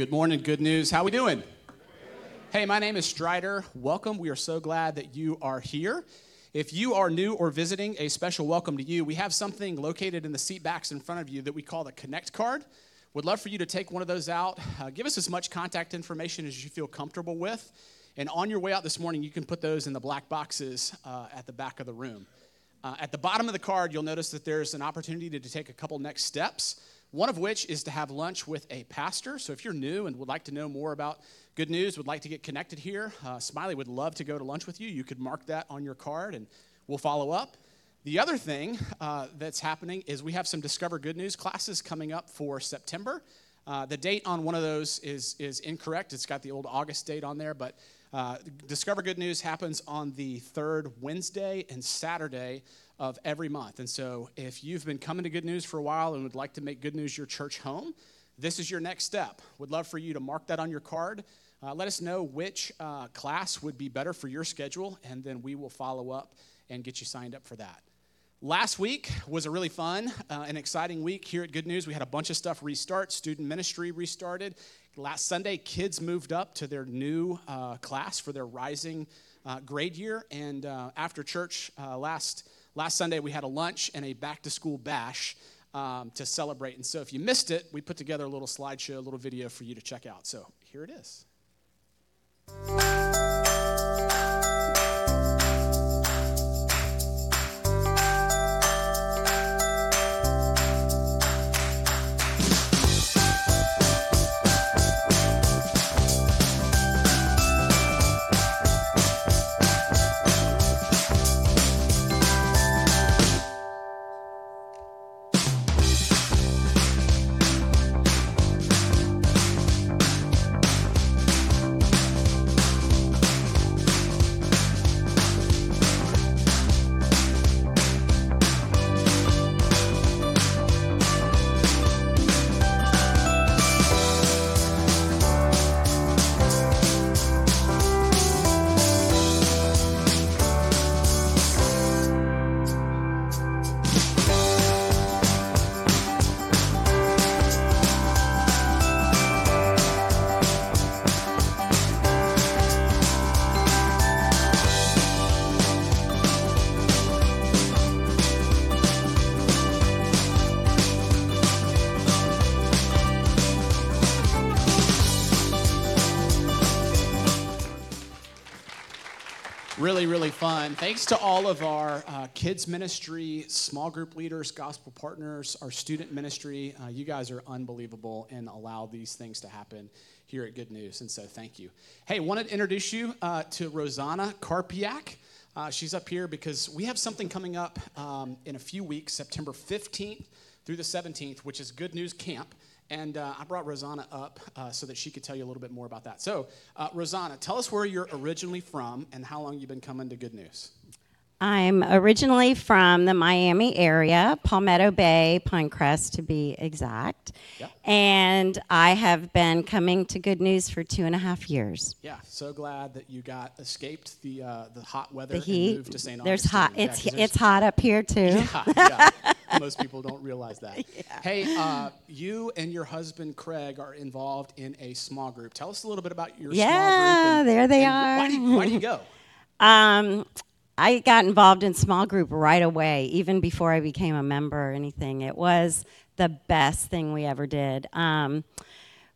Good morning, good news. How are we doing? Hey, my name is Strider. Welcome. We are so glad that you are here. If you are new or visiting, a special welcome to you. We have something located in the seat backs in front of you that we call the Connect card. Would love for you to take one of those out. Uh, give us as much contact information as you feel comfortable with. And on your way out this morning, you can put those in the black boxes uh, at the back of the room. Uh, at the bottom of the card, you'll notice that there's an opportunity to, to take a couple next steps. One of which is to have lunch with a pastor. So if you're new and would like to know more about good news, would like to get connected here, uh, Smiley would love to go to lunch with you. You could mark that on your card and we'll follow up. The other thing uh, that's happening is we have some Discover Good News classes coming up for September. Uh, the date on one of those is, is incorrect. It's got the old August date on there, but uh, Discover Good News happens on the third Wednesday and Saturday of every month. And so, if you've been coming to Good News for a while and would like to make Good News your church home, this is your next step. Would love for you to mark that on your card. Uh, let us know which uh, class would be better for your schedule, and then we will follow up and get you signed up for that. Last week was a really fun uh, and exciting week here at Good News. We had a bunch of stuff restart. Student ministry restarted. Last Sunday, kids moved up to their new uh, class for their rising uh, grade year. And uh, after church last last Sunday we had a lunch and a back to school bash um, to celebrate. And so if you missed it, we put together a little slideshow, a little video for you to check out. So here it is. Thanks to all of our uh, kids ministry, small group leaders, gospel partners, our student ministry. Uh, you guys are unbelievable and allow these things to happen here at Good News. And so thank you. Hey, wanted to introduce you uh, to Rosanna Karpiak. Uh, she's up here because we have something coming up um, in a few weeks, September 15th through the 17th, which is Good News Camp. And uh, I brought Rosanna up uh, so that she could tell you a little bit more about that. So, uh, Rosanna, tell us where you're originally from and how long you've been coming to Good News. I'm originally from the Miami area, Palmetto Bay, Pinecrest to be exact. Yep. And I have been coming to Good News for two and a half years. Yeah, so glad that you got escaped the uh, the hot weather the heat. and moved to St. There's hot. Yeah, it's it's hot up here too. Yeah, yeah. Most people don't realize that. Yeah. Hey, uh, you and your husband Craig are involved in a small group. Tell us a little bit about your yeah, small group. Yeah, there they are. Why do, you, why do you go? Um, I got involved in small group right away, even before I became a member or anything. It was the best thing we ever did. Um,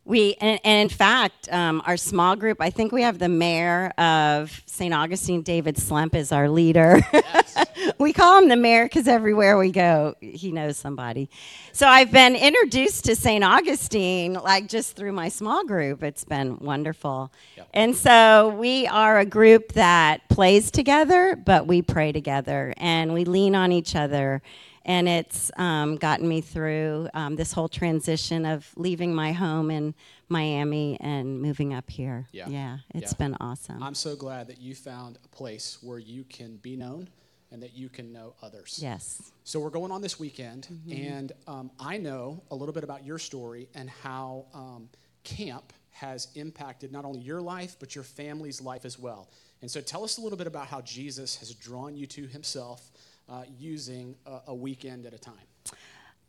we and, and, in fact, um, our small group. I think we have the mayor of St. Augustine, David Slemp, is our leader. Yes. we call him the mayor because everywhere we go, he knows somebody. So I've been introduced to St. Augustine like just through my small group. It's been wonderful, yep. and so we are a group that plays together, but we pray together and we lean on each other and it's um, gotten me through um, this whole transition of leaving my home in Miami and moving up here. Yeah, yeah it's yeah. been awesome. I'm so glad that you found a place where you can be known and that you can know others. Yes. So we're going on this weekend, mm-hmm. and um, I know a little bit about your story and how um, camp has impacted not only your life but your family's life as well. And so tell us a little bit about how Jesus has drawn you to Himself uh, using a, a, weekend at a time?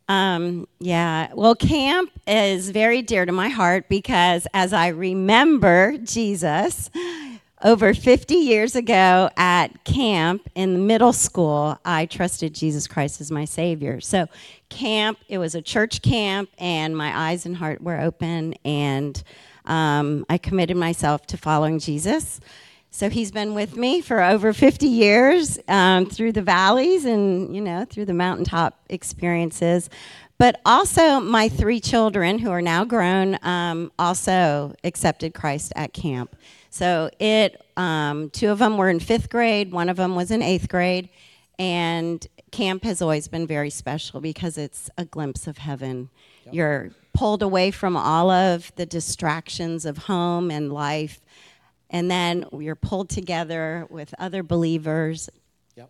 Um, yeah, well, camp is very dear to my heart because as I remember Jesus, over 50 years ago at camp in the middle school, I trusted Jesus Christ as my Savior. So, camp, it was a church camp, and my eyes and heart were open, and um, I committed myself to following Jesus. So he's been with me for over 50 years um, through the valleys and, you know, through the mountaintop experiences. But also, my three children, who are now grown, um, also accepted Christ at camp. So it, um, two of them were in fifth grade, one of them was in eighth grade, and camp has always been very special because it's a glimpse of heaven. Yep. You're pulled away from all of the distractions of home and life and then you're pulled together with other believers. Yep.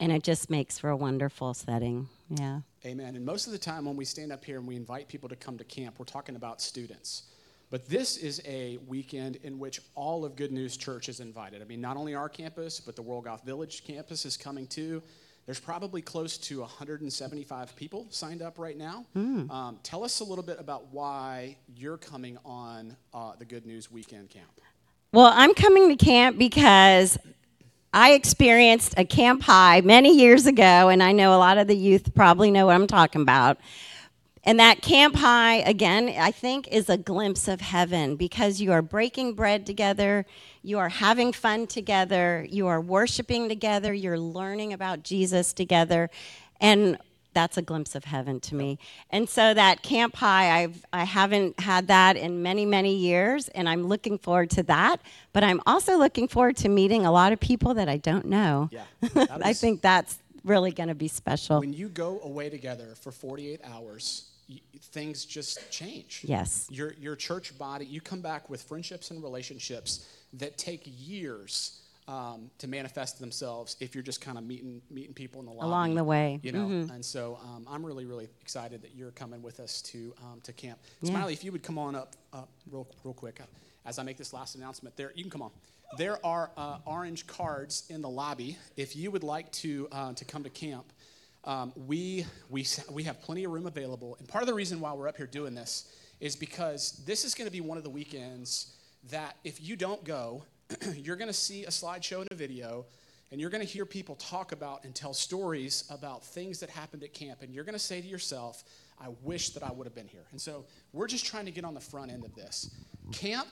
And it just makes for a wonderful setting. Yeah. Amen. And most of the time when we stand up here and we invite people to come to camp, we're talking about students. But this is a weekend in which all of Good News Church is invited. I mean, not only our campus, but the World Golf Village campus is coming too. There's probably close to 175 people signed up right now. Mm. Um, tell us a little bit about why you're coming on uh, the Good News Weekend Camp. Well, I'm coming to camp because I experienced a camp high many years ago, and I know a lot of the youth probably know what I'm talking about. And that camp high, again, I think is a glimpse of heaven because you are breaking bread together, you are having fun together, you are worshiping together, you're learning about Jesus together. And that's a glimpse of heaven to me. And so that camp high, I've I haven't had that in many many years, and I'm looking forward to that. But I'm also looking forward to meeting a lot of people that I don't know. Yeah, I think that's really going to be special. When you go away together for 48 hours, things just change. Yes. Your your church body, you come back with friendships and relationships that take years um, to manifest themselves if you're just kind of meeting meeting people in the lobby, along the way. You know, mm-hmm. and so um, I'm really really excited that you're coming with us to um, to camp. Yeah. Smiley, if you would come on up up real real quick uh, as I make this last announcement. There, you can come on. There are uh, orange cards in the lobby if you would like to uh, to come to camp. Um, we we we have plenty of room available, and part of the reason why we're up here doing this is because this is going to be one of the weekends that if you don't go you're going to see a slideshow and a video, and you're going to hear people talk about and tell stories about things that happened at camp. And you're going to say to yourself, I wish that I would have been here. And so we're just trying to get on the front end of this. Camp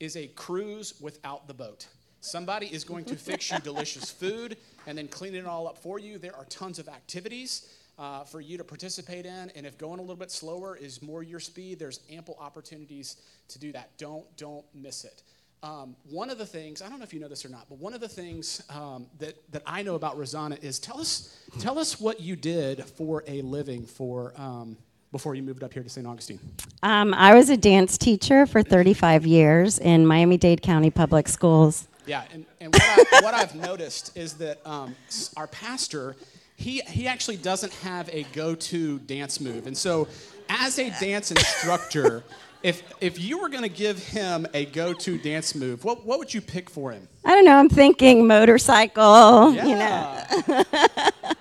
is a cruise without the boat. Somebody is going to fix you delicious food and then clean it all up for you. There are tons of activities uh, for you to participate in. And if going a little bit slower is more your speed, there's ample opportunities to do that. Don't, don't miss it. Um, one of the things, I don't know if you know this or not, but one of the things um, that, that I know about Rosanna is tell us, tell us what you did for a living for, um, before you moved up here to St. Augustine. Um, I was a dance teacher for 35 years in Miami Dade County Public Schools. Yeah, and, and what, I, what I've noticed is that um, our pastor, he, he actually doesn't have a go to dance move. And so, as a dance instructor, if if you were going to give him a go-to dance move, what what would you pick for him? I don't know. I'm thinking motorcycle. Yeah. You know.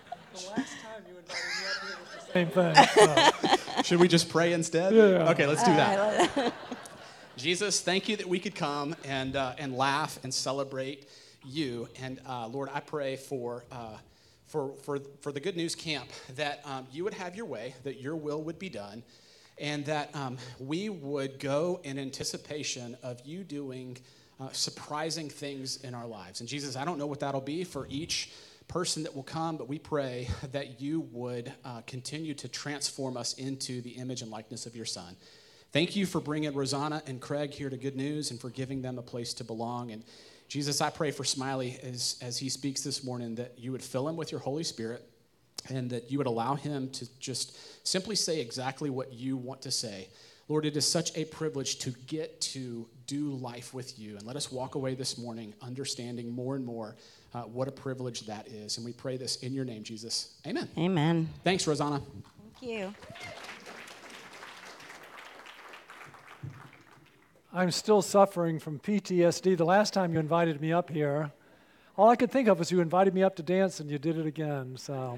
Same thing. Should we just pray instead? Yeah. Okay, let's do that. Jesus, thank you that we could come and uh, and laugh and celebrate you. And uh, Lord, I pray for. Uh, for, for, for the Good News Camp, that um, you would have your way, that your will would be done, and that um, we would go in anticipation of you doing uh, surprising things in our lives. And Jesus, I don't know what that'll be for each person that will come, but we pray that you would uh, continue to transform us into the image and likeness of your Son. Thank you for bringing Rosanna and Craig here to Good News and for giving them a place to belong. And Jesus, I pray for Smiley as, as he speaks this morning that you would fill him with your Holy Spirit and that you would allow him to just simply say exactly what you want to say. Lord, it is such a privilege to get to do life with you. And let us walk away this morning understanding more and more uh, what a privilege that is. And we pray this in your name, Jesus. Amen. Amen. Thanks, Rosanna. Thank you. I'm still suffering from PTSD. The last time you invited me up here, all I could think of was you invited me up to dance and you did it again. So.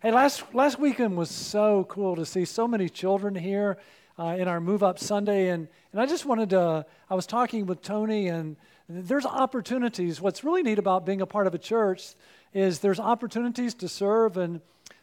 Hey, last, last weekend was so cool to see so many children here uh, in our Move Up Sunday. And, and I just wanted to, I was talking with Tony, and there's opportunities. What's really neat about being a part of a church is there's opportunities to serve. And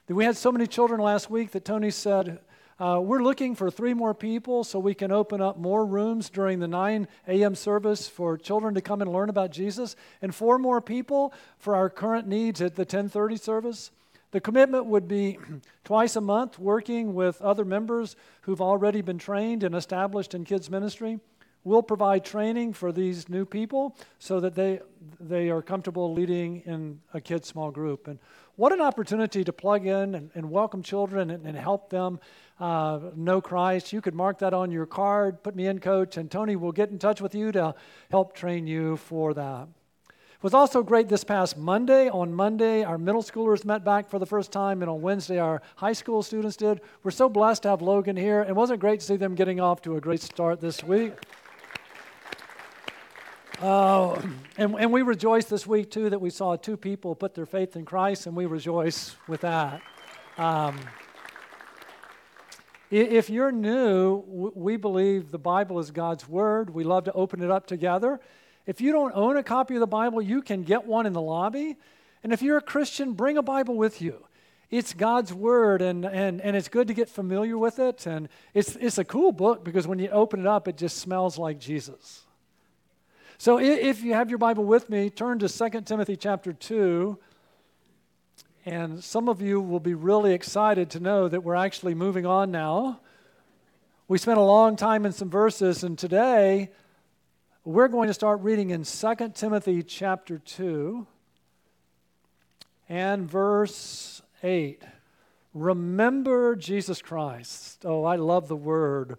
we had so many children last week that Tony said, uh, we're looking for three more people so we can open up more rooms during the 9 a.m. service for children to come and learn about Jesus, and four more people for our current needs at the 1030 service. The commitment would be twice a month working with other members who've already been trained and established in kids ministry. We'll provide training for these new people so that they, they are comfortable leading in a kids small group. And what an opportunity to plug in and, and welcome children and, and help them uh, know Christ. You could mark that on your card, put me in, coach, and Tony will get in touch with you to help train you for that. It was also great this past Monday. On Monday, our middle schoolers met back for the first time, and on Wednesday, our high school students did. We're so blessed to have Logan here, and wasn't great to see them getting off to a great start this week? Uh, and, and we rejoice this week, too, that we saw two people put their faith in Christ, and we rejoice with that. Um, if you're new, we believe the Bible is God's Word. We love to open it up together. If you don't own a copy of the Bible, you can get one in the lobby. And if you're a Christian, bring a Bible with you. It's God's Word, and, and, and it's good to get familiar with it. And it's, it's a cool book because when you open it up, it just smells like Jesus. So if you have your Bible with me, turn to 2 Timothy chapter 2. And some of you will be really excited to know that we're actually moving on now. We spent a long time in some verses, and today we're going to start reading in 2 Timothy chapter 2 and verse 8. Remember Jesus Christ. Oh, I love the word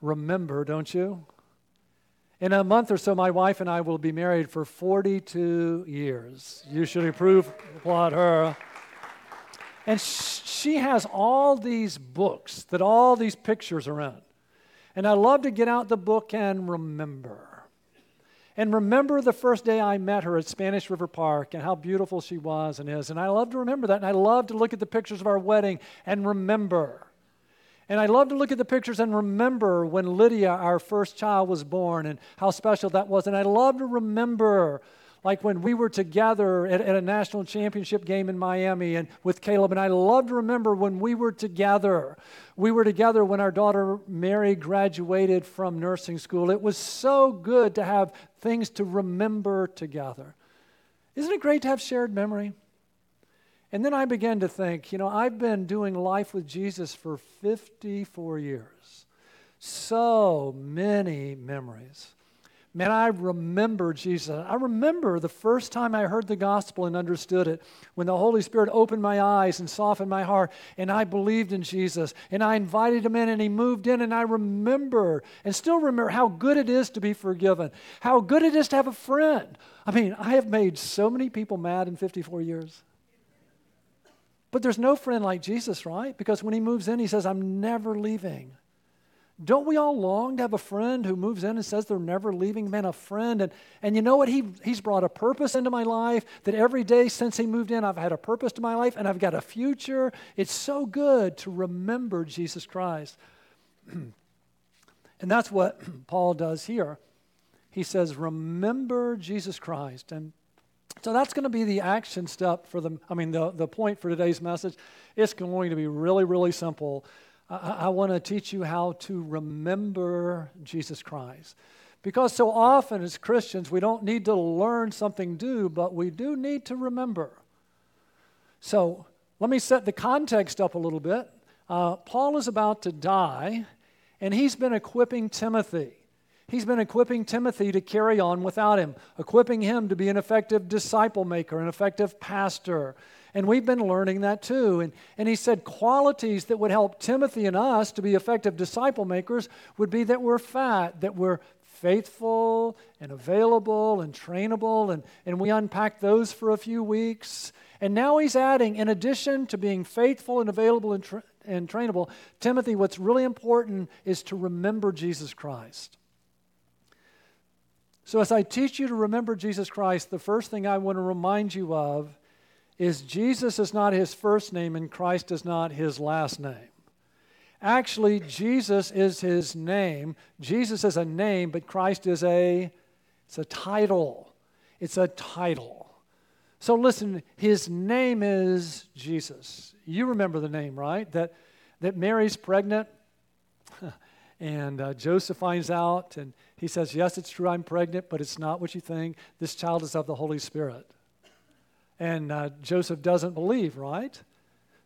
remember, don't you? In a month or so, my wife and I will be married for 42 years. You should approve, applaud her. And she has all these books that all these pictures are in. And I love to get out the book and remember. And remember the first day I met her at Spanish River Park and how beautiful she was and is. And I love to remember that. And I love to look at the pictures of our wedding and remember. And I love to look at the pictures and remember when Lydia, our first child, was born and how special that was. And I love to remember, like when we were together at, at, a national championship game in Miami and with Caleb. And I love to remember when we were together. We were together when our daughter Mary graduated from nursing school. It was so good to have things to remember together. Isn't it great to have shared memory? And then I began to think, you know, I've been doing life with Jesus for 54 years. So many memories. Man, I remember Jesus. I remember the first time I heard the gospel and understood it when the Holy Spirit opened my eyes and softened my heart, and I believed in Jesus, and I invited him in, and he moved in, and I remember and still remember how good it is to be forgiven, how good it is to have a friend. I mean, I have made so many people mad in 54 years. But there's no friend like Jesus, right? Because when he moves in, he says, I'm never leaving. Don't we all long to have a friend who moves in and says they're never leaving? Man, a friend. And, and you know what? He, he's brought a purpose into my life that every day since he moved in, I've had a purpose to my life and I've got a future. It's so good to remember Jesus Christ. and that's what Paul does here. He says, Remember Jesus Christ. And so that's going to be the action step for the, I mean, the, the point for today's message. It's going to be really, really simple. I, I want to teach you how to remember Jesus Christ. Because so often as Christians, we don't need to learn something new, but we do need to remember. So let me set the context up a little bit. Uh, Paul is about to die, and he's been equipping Timothy. He's been equipping Timothy to carry on without him, equipping him to be an effective disciple maker, an effective pastor. And we've been learning that too. And, and he said qualities that would help Timothy and us to be effective disciple makers would be that we're fat, that we're faithful and available and trainable. And, and we unpacked those for a few weeks. And now he's adding, in addition to being faithful and available and, tra- and trainable, Timothy, what's really important is to remember Jesus Christ. So, as I teach you to remember Jesus Christ, the first thing I want to remind you of is Jesus is not his first name and Christ is not his last name. Actually, Jesus is his name. Jesus is a name, but Christ is a it's a title. It's a title. So listen, his name is Jesus. You remember the name, right? That that Mary's pregnant and uh, Joseph finds out and he says, "Yes, it's true I'm pregnant, but it's not what you think. This child is of the Holy Spirit." And uh, Joseph doesn't believe, right?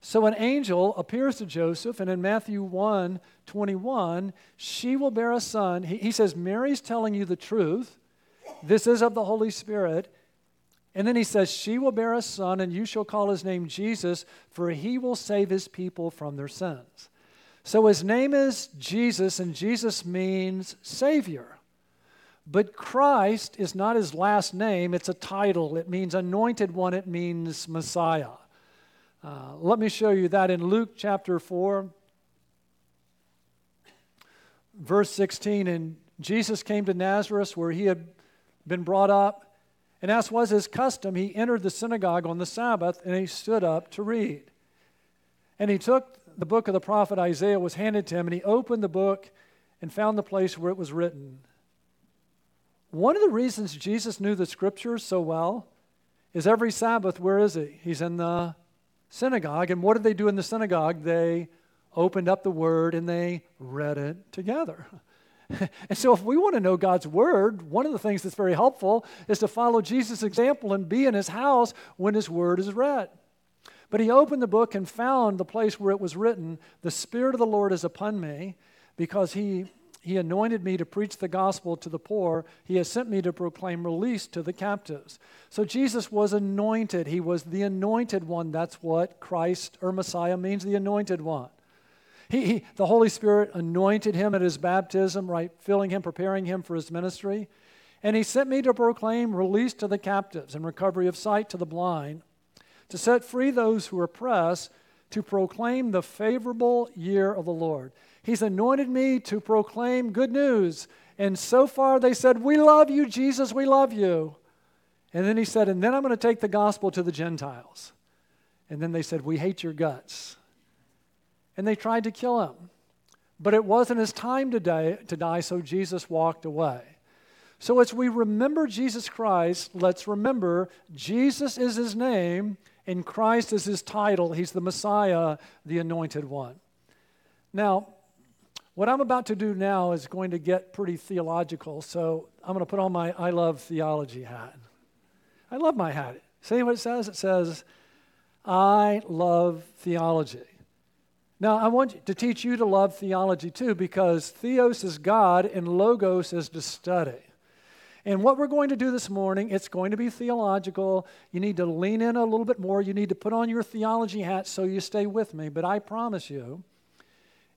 So an angel appears to Joseph, and in Matthew 1 21, she will bear a son. He, he says, Mary's telling you the truth. This is of the Holy Spirit. And then he says, She will bear a son, and you shall call his name Jesus, for he will save his people from their sins. So his name is Jesus, and Jesus means Savior. But Christ is not his last name, it's a title. It means anointed one, it means Messiah. Uh, let me show you that in Luke chapter 4, verse 16. And Jesus came to Nazareth where he had been brought up. And as was his custom, he entered the synagogue on the Sabbath and he stood up to read. And he took the book of the prophet Isaiah, was handed to him, and he opened the book and found the place where it was written. One of the reasons Jesus knew the scriptures so well is every Sabbath, where is he? He's in the synagogue. And what did they do in the synagogue? They opened up the word and they read it together. and so, if we want to know God's word, one of the things that's very helpful is to follow Jesus' example and be in his house when his word is read. But he opened the book and found the place where it was written, The Spirit of the Lord is upon me, because he he anointed me to preach the gospel to the poor. He has sent me to proclaim release to the captives. So Jesus was anointed. He was the anointed one. That's what Christ or Messiah means, the anointed one. He, he, the Holy Spirit anointed him at his baptism, right, filling him, preparing him for his ministry. And he sent me to proclaim release to the captives and recovery of sight to the blind, to set free those who are oppressed, to proclaim the favorable year of the Lord. He's anointed me to proclaim good news. And so far they said, We love you, Jesus, we love you. And then he said, And then I'm going to take the gospel to the Gentiles. And then they said, We hate your guts. And they tried to kill him. But it wasn't his time to die, to die, so Jesus walked away. So as we remember Jesus Christ, let's remember Jesus is his name and Christ is his title. He's the Messiah, the anointed one. Now, what I'm about to do now is going to get pretty theological, so I'm going to put on my I love theology hat. I love my hat. See what it says? It says, I love theology. Now, I want to teach you to love theology too, because theos is God and logos is to study. And what we're going to do this morning, it's going to be theological. You need to lean in a little bit more. You need to put on your theology hat so you stay with me. But I promise you,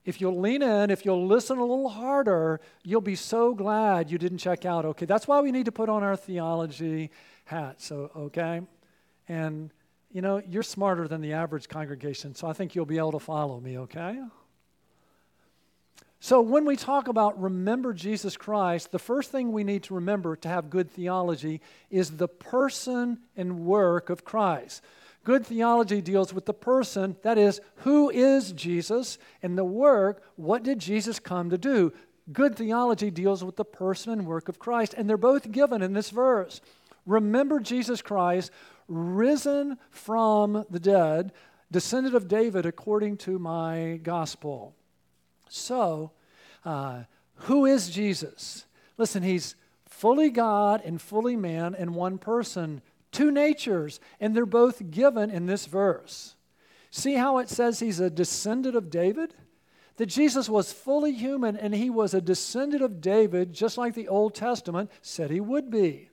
if you'll lean in, if you'll listen a little harder, you'll be so glad you didn't check out. Okay, that's why we need to put on our theology hat. So, okay? And, you know, you're smarter than the average congregation, so I think you'll be able to follow me, okay? So, when we talk about remember Jesus Christ, the first thing we need to remember to have good theology is the person and work of Christ. Good theology deals with the person, that is, who is Jesus, and the work, what did Jesus come to do? Good theology deals with the person and work of Christ, and they're both given in this verse. Remember Jesus Christ, risen from the dead, descendant of David according to my gospel. So, uh, who is Jesus? Listen, he's fully God and fully man in one person two natures, and they're both given in this verse. See how it says he's a descendant of David? That Jesus was fully human and he was a descendant of David, just like the Old Testament said he would be.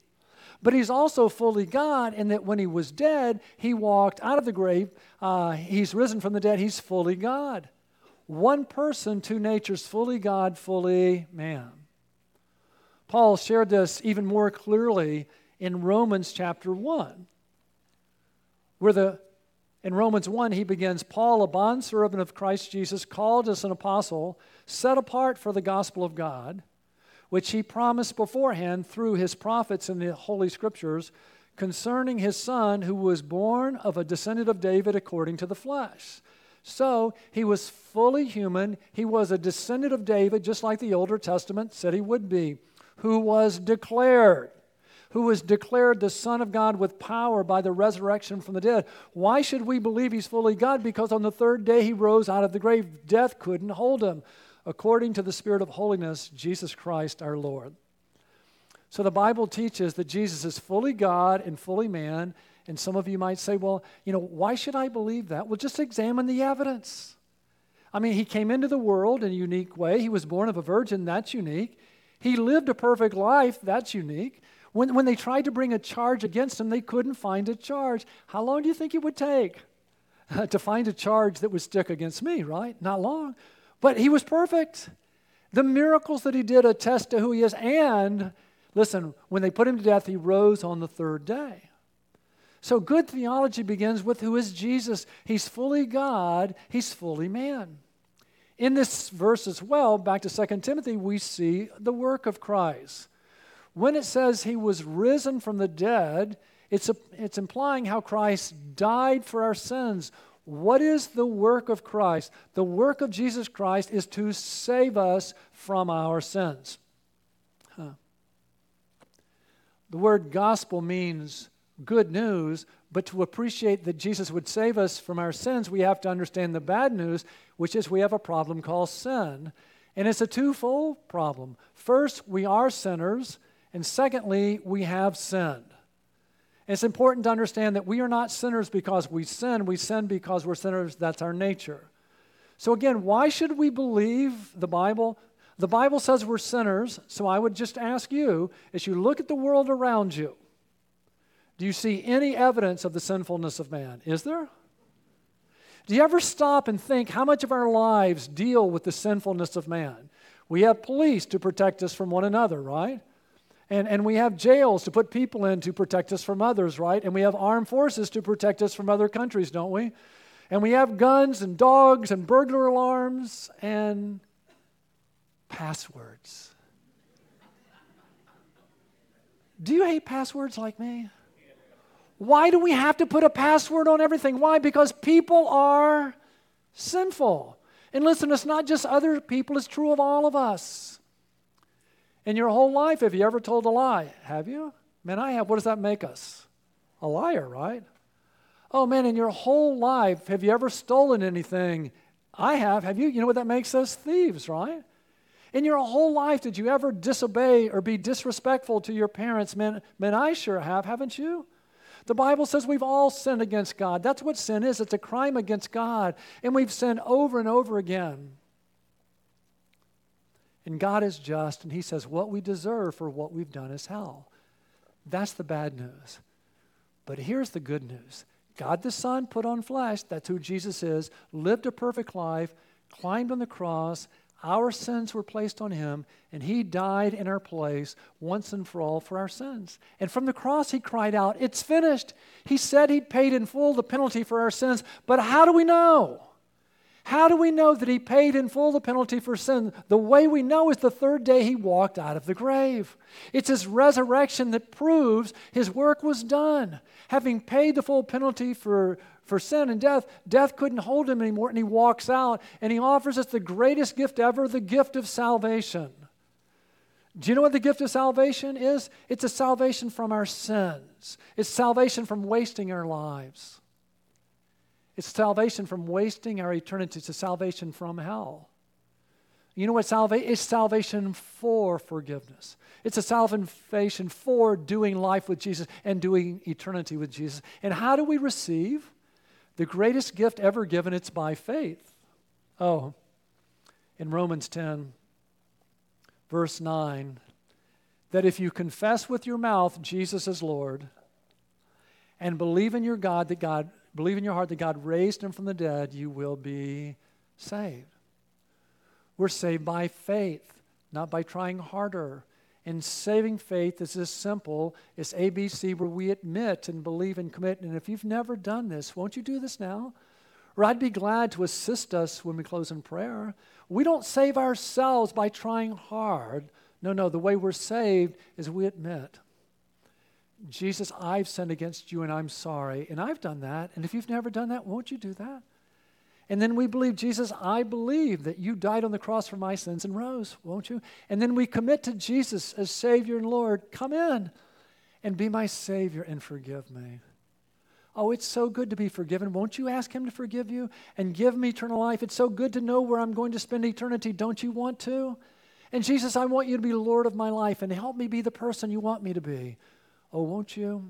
But he's also fully God in that when he was dead, he walked out of the grave. Uh, he's risen from the dead. He's fully God. One person, two natures, fully God, fully man. Paul shared this even more clearly in Romans chapter 1, where the in Romans 1, he begins Paul, a bondservant of Christ Jesus, called as an apostle, set apart for the gospel of God, which he promised beforehand through his prophets in the Holy Scriptures concerning his son who was born of a descendant of David according to the flesh. So he was fully human. He was a descendant of David, just like the Older Testament said he would be, who was declared who was declared the Son of God with power by the resurrection from the dead. Why should we believe he's fully God? Because on the third day he rose out of the grave. Death couldn't hold him, according to the Spirit of holiness, Jesus Christ our Lord. So the Bible teaches that Jesus is fully God and fully man. And some of you might say, well, you know, why should I believe that? Well, just examine the evidence. I mean, he came into the world in a unique way. He was born of a virgin, that's unique. He lived a perfect life, that's unique. When, when they tried to bring a charge against him, they couldn't find a charge. How long do you think it would take to find a charge that would stick against me, right? Not long. But he was perfect. The miracles that he did attest to who he is. And listen, when they put him to death, he rose on the third day. So good theology begins with who is Jesus. He's fully God, he's fully man. In this verse as well, back to 2 Timothy, we see the work of Christ. When it says he was risen from the dead, it's, a, it's implying how Christ died for our sins. What is the work of Christ? The work of Jesus Christ is to save us from our sins. Huh. The word gospel means good news, but to appreciate that Jesus would save us from our sins, we have to understand the bad news, which is we have a problem called sin. And it's a twofold problem. First, we are sinners. And secondly, we have sinned. It's important to understand that we are not sinners because we sin. We sin because we're sinners. That's our nature. So, again, why should we believe the Bible? The Bible says we're sinners. So, I would just ask you as you look at the world around you, do you see any evidence of the sinfulness of man? Is there? Do you ever stop and think how much of our lives deal with the sinfulness of man? We have police to protect us from one another, right? And, and we have jails to put people in to protect us from others, right? And we have armed forces to protect us from other countries, don't we? And we have guns and dogs and burglar alarms and passwords. Do you hate passwords like me? Why do we have to put a password on everything? Why? Because people are sinful. And listen, it's not just other people, it's true of all of us. In your whole life, have you ever told a lie? Have you? Man, I have. What does that make us? A liar, right? Oh, man, in your whole life, have you ever stolen anything? I have. Have you? You know what that makes us? Thieves, right? In your whole life, did you ever disobey or be disrespectful to your parents? Man, man, I sure have, haven't you? The Bible says we've all sinned against God. That's what sin is it's a crime against God. And we've sinned over and over again. And God is just, and He says what we deserve for what we've done is hell. That's the bad news. But here's the good news God the Son put on flesh, that's who Jesus is, lived a perfect life, climbed on the cross. Our sins were placed on him, and he died in our place once and for all for our sins. And from the cross, he cried out, It's finished. He said he'd paid in full the penalty for our sins. But how do we know? How do we know that he paid in full the penalty for sin? The way we know is the third day he walked out of the grave. It's his resurrection that proves his work was done. Having paid the full penalty for, for sin and death, death couldn't hold him anymore, and he walks out and he offers us the greatest gift ever the gift of salvation. Do you know what the gift of salvation is? It's a salvation from our sins, it's salvation from wasting our lives. It's salvation from wasting our eternity. It's salvation from hell. You know what salvation is? Salvation for forgiveness. It's a salvation for doing life with Jesus and doing eternity with Jesus. And how do we receive the greatest gift ever given? It's by faith. Oh, in Romans 10, verse 9, that if you confess with your mouth Jesus is Lord and believe in your God that God believe in your heart that God raised him from the dead, you will be saved. We're saved by faith, not by trying harder. And saving faith is as simple as ABC, where we admit and believe and commit. And if you've never done this, won't you do this now? Or I'd be glad to assist us when we close in prayer. We don't save ourselves by trying hard. No, no, the way we're saved is we admit Jesus, I've sinned against you and I'm sorry. And I've done that. And if you've never done that, won't you do that? And then we believe, Jesus, I believe that you died on the cross for my sins and rose, won't you? And then we commit to Jesus as Savior and Lord. Come in and be my Savior and forgive me. Oh, it's so good to be forgiven. Won't you ask Him to forgive you and give me eternal life? It's so good to know where I'm going to spend eternity. Don't you want to? And Jesus, I want you to be Lord of my life and help me be the person you want me to be. Oh, won't you?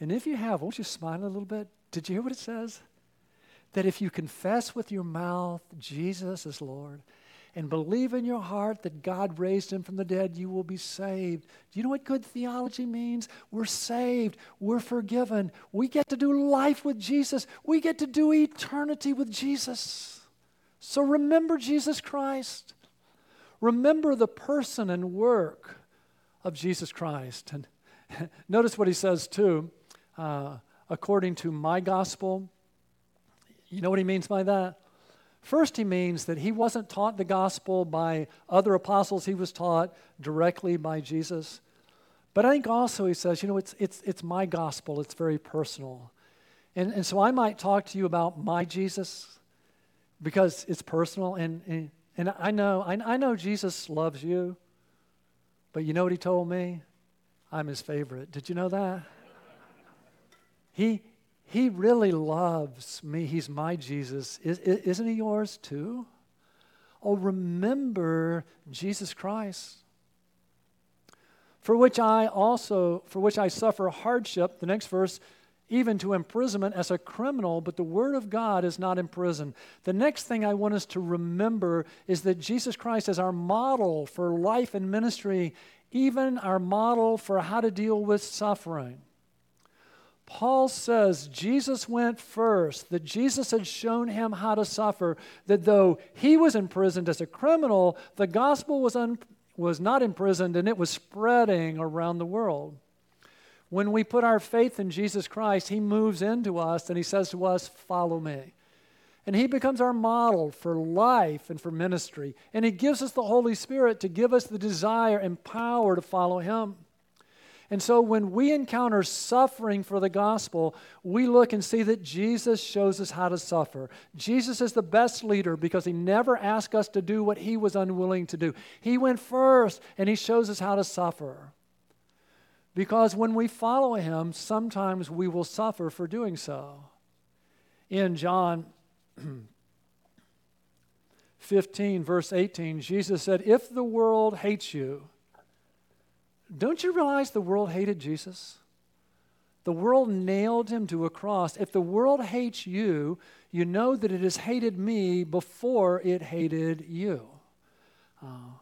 And if you have, won't you smile a little bit? Did you hear what it says? That if you confess with your mouth Jesus is Lord and believe in your heart that God raised him from the dead, you will be saved. Do you know what good theology means? We're saved, we're forgiven, we get to do life with Jesus, we get to do eternity with Jesus. So remember Jesus Christ. Remember the person and work of Jesus Christ. And notice what he says too. Uh, according to my gospel, you know what he means by that? First, he means that he wasn't taught the gospel by other apostles, he was taught directly by Jesus. But I think also he says, you know, it's, it's, it's my gospel, it's very personal. And, and so I might talk to you about my Jesus because it's personal. And, and, and I, know, I, I know Jesus loves you, but you know what he told me? I'm his favorite. Did you know that? He, he really loves me. He's my Jesus. Is, isn't he yours too? Oh, remember Jesus Christ. For which I also, for which I suffer hardship, the next verse, even to imprisonment as a criminal, but the Word of God is not imprisoned. The next thing I want us to remember is that Jesus Christ is our model for life and ministry, even our model for how to deal with suffering. Paul says Jesus went first, that Jesus had shown him how to suffer, that though he was imprisoned as a criminal, the gospel was, un- was not imprisoned and it was spreading around the world. When we put our faith in Jesus Christ, he moves into us and he says to us, Follow me. And he becomes our model for life and for ministry. And he gives us the Holy Spirit to give us the desire and power to follow him. And so when we encounter suffering for the gospel, we look and see that Jesus shows us how to suffer. Jesus is the best leader because he never asked us to do what he was unwilling to do. He went first and he shows us how to suffer. Because when we follow him, sometimes we will suffer for doing so. In John 15, verse 18, Jesus said, If the world hates you, don't you realize the world hated Jesus? The world nailed him to a cross. If the world hates you, you know that it has hated me before it hated you. Uh,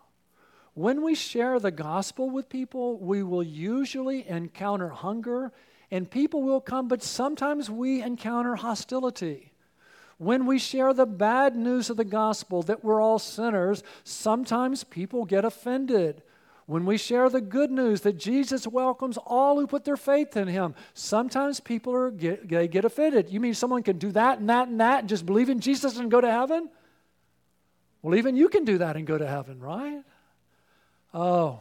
when we share the gospel with people, we will usually encounter hunger and people will come, but sometimes we encounter hostility. When we share the bad news of the gospel that we're all sinners, sometimes people get offended. When we share the good news that Jesus welcomes all who put their faith in him, sometimes people are get, they get offended. You mean someone can do that and that and that and just believe in Jesus and go to heaven? Well, even you can do that and go to heaven, right? Oh.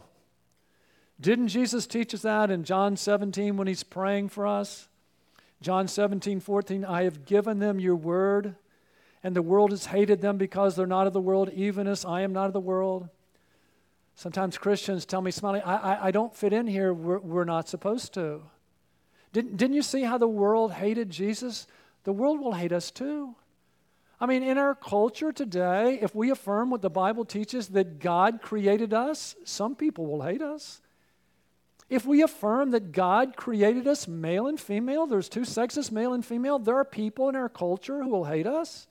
Didn't Jesus teach us that in John 17 when he's praying for us? John 17, 14, I have given them your word, and the world has hated them because they're not of the world, even as I am not of the world. Sometimes Christians tell me, Smiley, I, I, I don't fit in here. We're, we're not supposed to. Didn't, didn't you see how the world hated Jesus? The world will hate us too. I mean, in our culture today, if we affirm what the Bible teaches that God created us, some people will hate us. If we affirm that God created us male and female, there's two sexes, male and female, there are people in our culture who will hate us.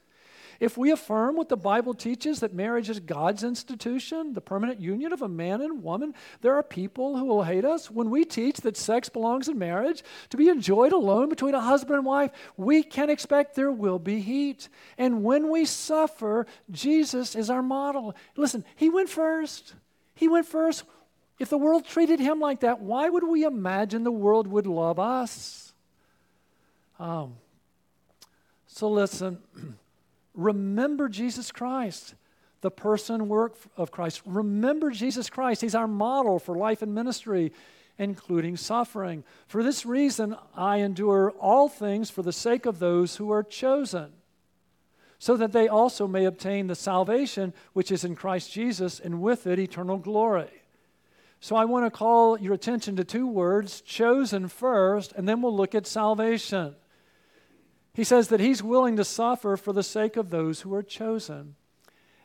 If we affirm what the Bible teaches that marriage is God's institution, the permanent union of a man and woman, there are people who will hate us. When we teach that sex belongs in marriage to be enjoyed alone between a husband and wife, we can expect there will be heat. And when we suffer, Jesus is our model. Listen, He went first. He went first. If the world treated Him like that, why would we imagine the world would love us? Um, so listen. Remember Jesus Christ. the person work of Christ. Remember Jesus Christ. He's our model for life and ministry, including suffering. For this reason, I endure all things for the sake of those who are chosen, so that they also may obtain the salvation which is in Christ Jesus, and with it eternal glory. So I want to call your attention to two words chosen first, and then we'll look at salvation. He says that he's willing to suffer for the sake of those who are chosen.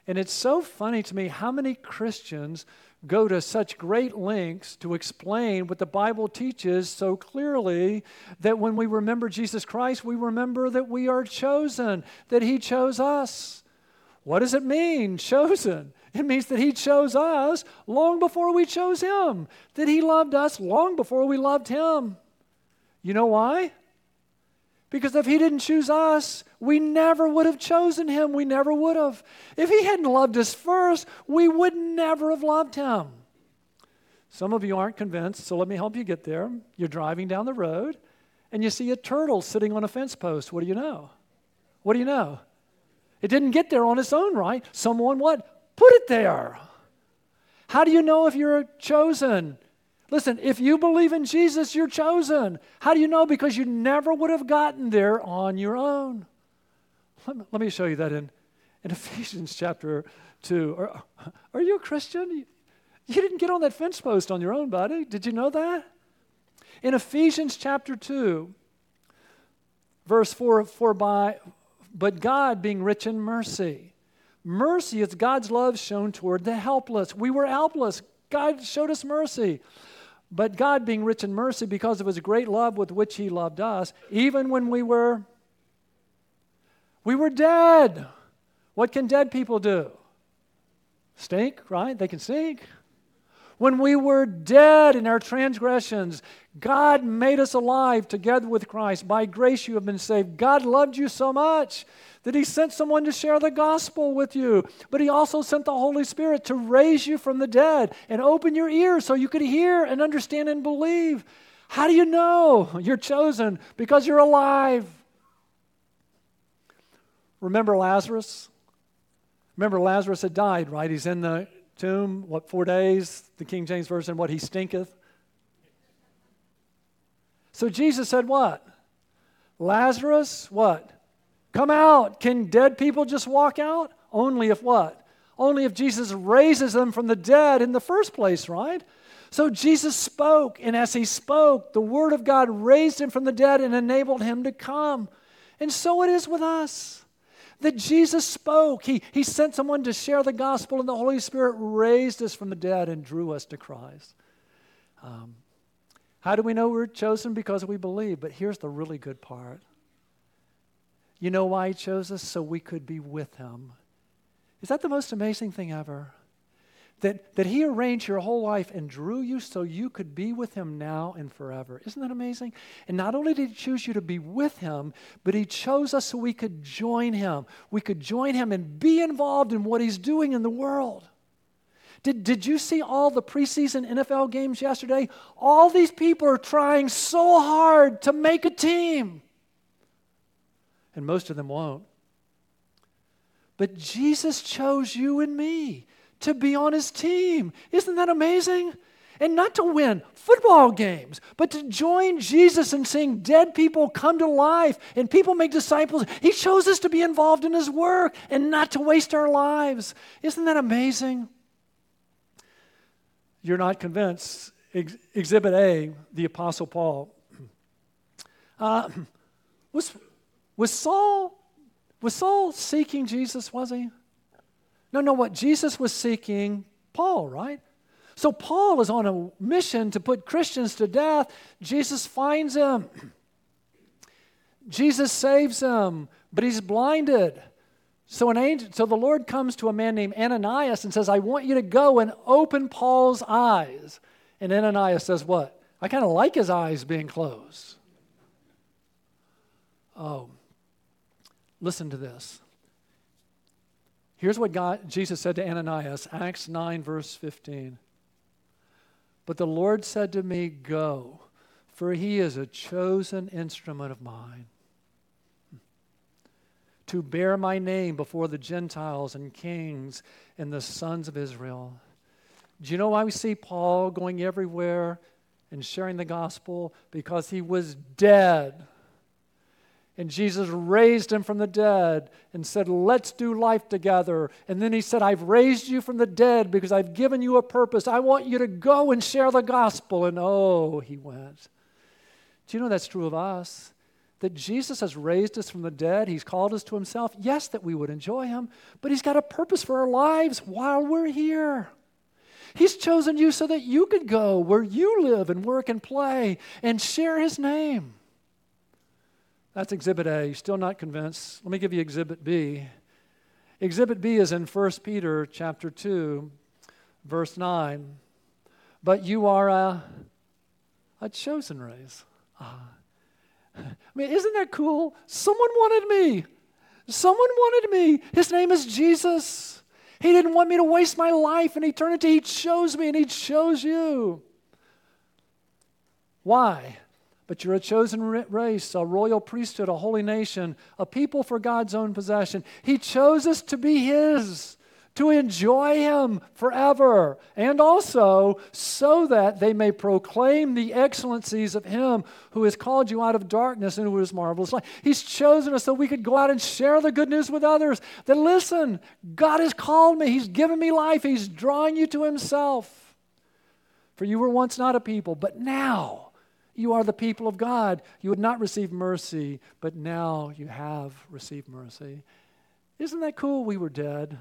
And it's so funny to me how many Christians go to such great lengths to explain what the Bible teaches so clearly that when we remember Jesus Christ, we remember that we are chosen, that He chose us. What does it mean, chosen? It means that He chose us long before we chose Him, that He loved us long before we loved Him. You know why? Because if he didn't choose us, we never would have chosen him. We never would have. If he hadn't loved us first, we would never have loved him. Some of you aren't convinced, so let me help you get there. You're driving down the road and you see a turtle sitting on a fence post. What do you know? What do you know? It didn't get there on its own right. Someone what? Put it there. How do you know if you're chosen? Listen, if you believe in Jesus, you're chosen. How do you know? Because you never would have gotten there on your own. Let me, let me show you that in, in Ephesians chapter 2. Are, are you a Christian? You, didn't get on that fence post on your own, buddy. Did you know that? In Ephesians chapter 2, verse 4, for by, but God being rich in mercy. Mercy is God's love shown toward the helpless. We were helpless. God showed us mercy. But God, being rich in mercy, because of his great love with which he loved us, even when we were we were dead. What can dead people do? Stink, right? They can stink. When we were dead in our transgressions, God made us alive together with Christ. By grace you have been saved. God loved you so much that He sent someone to share the gospel with you. But He also sent the Holy Spirit to raise you from the dead and open your ears so you could hear and understand and believe. How do you know you're chosen? Because you're alive. Remember Lazarus? Remember, Lazarus had died, right? He's in the tomb, what, four days? The King James Version, what, he stinketh? So Jesus said, what? Lazarus, what? Come out. Can dead people just walk out? Only if what? Only if Jesus raises them from the dead in the first place, right? So Jesus spoke, and as he spoke, the Word of God raised him from the dead and enabled him to come. And so it is with us that Jesus spoke. He, he sent someone to share the gospel, and the Holy Spirit raised us from the dead and drew us to Christ. Um, how do we know we're chosen? Because we believe. But here's the really good part. You know why He chose us? So we could be with Him. Is that the most amazing thing ever? that, that He arranged your whole life and drew you so you could be with Him now and forever. Isn't that amazing? And not only did He choose you to be with Him, but He chose us so we could join Him. We could join Him and be involved in what He's doing in the world. Did, did you see all the preseason NFL games yesterday? All these people are trying so hard to make a team, and most of them won't. But Jesus chose you and me to be on his team. Isn't that amazing? And not to win football games, but to join Jesus and seeing dead people come to life and people make disciples. He chose us to be involved in his work and not to waste our lives. Isn't that amazing? You're not convinced. Ex- exhibit A, the Apostle Paul. Uh, was, was Saul was Saul seeking Jesus, was he? No, no, what Jesus was seeking, Paul, right? So Paul is on a mission to put Christians to death. Jesus finds him. Jesus saves him, but he's blinded. So, an angel, so the Lord comes to a man named Ananias and says, I want you to go and open Paul's eyes. And Ananias says, What? I kind of like his eyes being closed. Oh, listen to this. Here's what God, Jesus said to Ananias, Acts 9, verse 15. But the Lord said to me, Go, for he is a chosen instrument of mine to bear my name before the Gentiles and kings and the sons of Israel. Do you know why we see Paul going everywhere and sharing the gospel? Because he was dead. And Jesus raised him from the dead and said, Let's do life together. And then he said, I've raised you from the dead because I've given you a purpose. I want you to go and share the gospel. And oh, he went. Do you know that's true of us? That Jesus has raised us from the dead. He's called us to himself. Yes, that we would enjoy him, but he's got a purpose for our lives while we're here. He's chosen you so that you could go where you live and work and play and share his name. That's exhibit A. Still not convinced? Let me give you exhibit B. Exhibit B is in 1 Peter chapter 2, verse 9. But you are a, a chosen race. Ah. I mean, isn't that cool? Someone wanted me. Someone wanted me. His name is Jesus. He didn't want me to waste my life in eternity. He chose me and He chose you. Why? But you're a chosen race, a royal priesthood, a holy nation, a people for God's own possession. He chose us to be His to enjoy Him forever, and also so that they may proclaim the excellencies of Him who has called you out of darkness into His marvelous light. He's chosen us so we could go out and share the good news with others. That listen, God has called me, He's given me life, He's drawing you to Himself. For you were once not a people, but now you are the people of God. You had not received mercy, but now you have received mercy. Isn't that cool? We were dead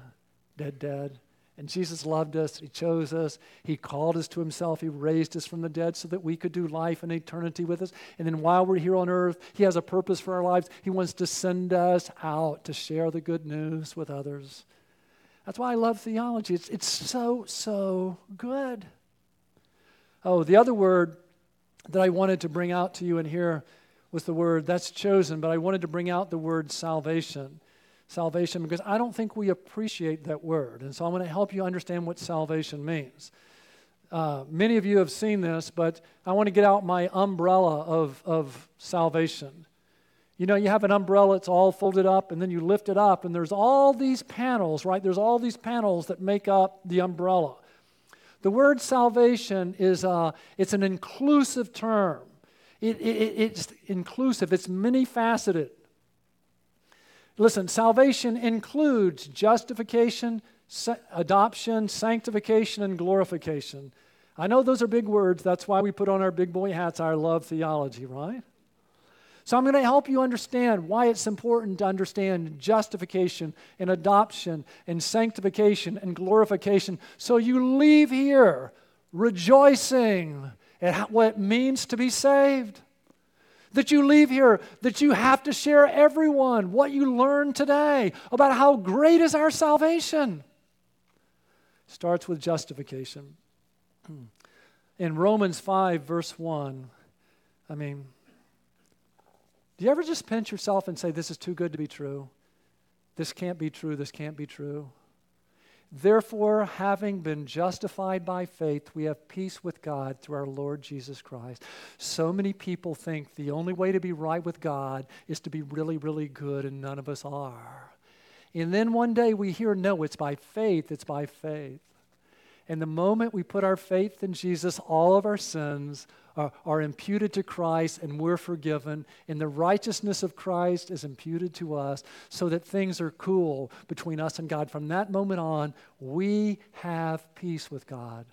dead, dead. And Jesus loved us. He chose us. He called us to himself. He raised us from the dead so that we could do life and eternity with us. And then while we're here on earth, He has a purpose for our lives. He wants to send us out to share the good news with others. That's why I love theology. It's, it's so, so good. Oh, the other word that I wanted to bring out to you in here was the word that's chosen, but I wanted to bring out the word salvation salvation because I don't think we appreciate that word. And so I'm going to help you understand what salvation means. Uh, many of you have seen this, but I want to get out my umbrella of, of salvation. You know, you have an umbrella, it's all folded up, and then you lift it up, and there's all these panels, right? There's all these panels that make up the umbrella. The word salvation is uh, it's an inclusive term. It, it, it's inclusive, it's many faceted. Listen, salvation includes justification, adoption, sanctification, and glorification. I know those are big words. That's why we put on our big boy hats. I love theology, right? So I'm going to help you understand why it's important to understand justification and adoption and sanctification and glorification so you leave here rejoicing at what it means to be saved that you leave here, that you have to share everyone what you learned today about how great is our salvation. Starts with justification. In Romans 5, verse 1, I mean, do you ever just pinch yourself and say, This is too good to be true? This can't be true. This can't be true. Therefore, having been justified by faith, we have peace with God through our Lord Jesus Christ. So many people think the only way to be right with God is to be really, really good, and none of us are. And then one day we hear, no, it's by faith, it's by faith. And the moment we put our faith in Jesus, all of our sins are, are, imputed to Christ and we're forgiven. And the righteousness of Christ is imputed to us so that things are cool between us and God. From that moment on, we have peace with God.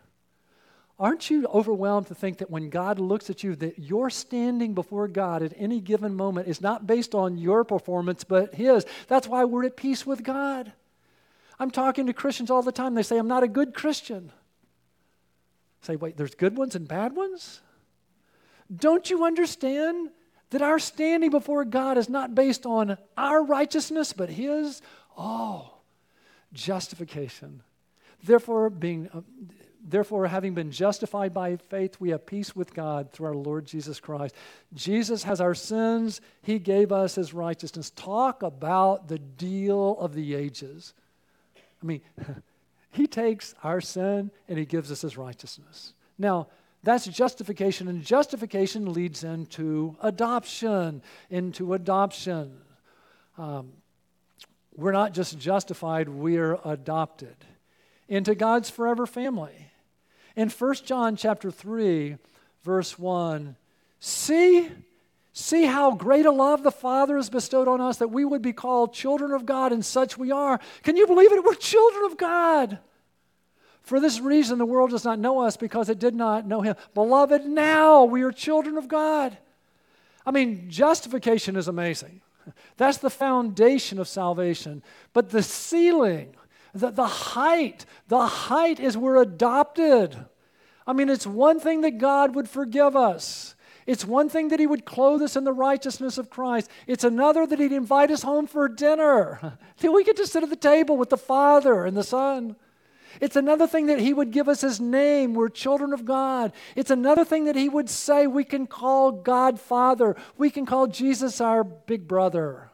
Aren't you overwhelmed to think that when God looks at you, that your standing before God at any given moment is not based on your performance, but His? That's why we're at peace with God. I'm talking to Christians all the time. They say, I'm not a good Christian. I say, wait, there's good ones and bad ones? Don't you understand that our standing before God is not based on our righteousness, but His? Oh, justification. Therefore, being. Uh, therefore, having been justified by faith, we have peace with God through our Lord Jesus Christ. Jesus has our sins, He gave us His righteousness. Talk about the deal of the ages. I mean, He takes our sin and He gives us His righteousness. Now, that's justification, and justification leads into adoption. Into adoption. Um, we're not just justified, we're adopted into God's forever family. In 1 John chapter 3, verse 1, see, see how great a love the Father has bestowed on us that we would be called children of God, and such we are. Can you believe it? We're children of God. For this reason, the world does not know us because it did not know Him. Beloved, now we are children of God. I mean, justification is amazing. That's the foundation of salvation. But the ceiling, the, the height, the height is we're adopted. I mean, it's one thing that God would forgive us. It's one thing that He would clothe us in the righteousness of Christ. It's another that He'd invite us home for dinner. That we get to sit at the table with the Father and the Son. It's another thing that He would give us His name. We're children of God. It's another thing that He would say we can call God Father. We can call Jesus our big brother.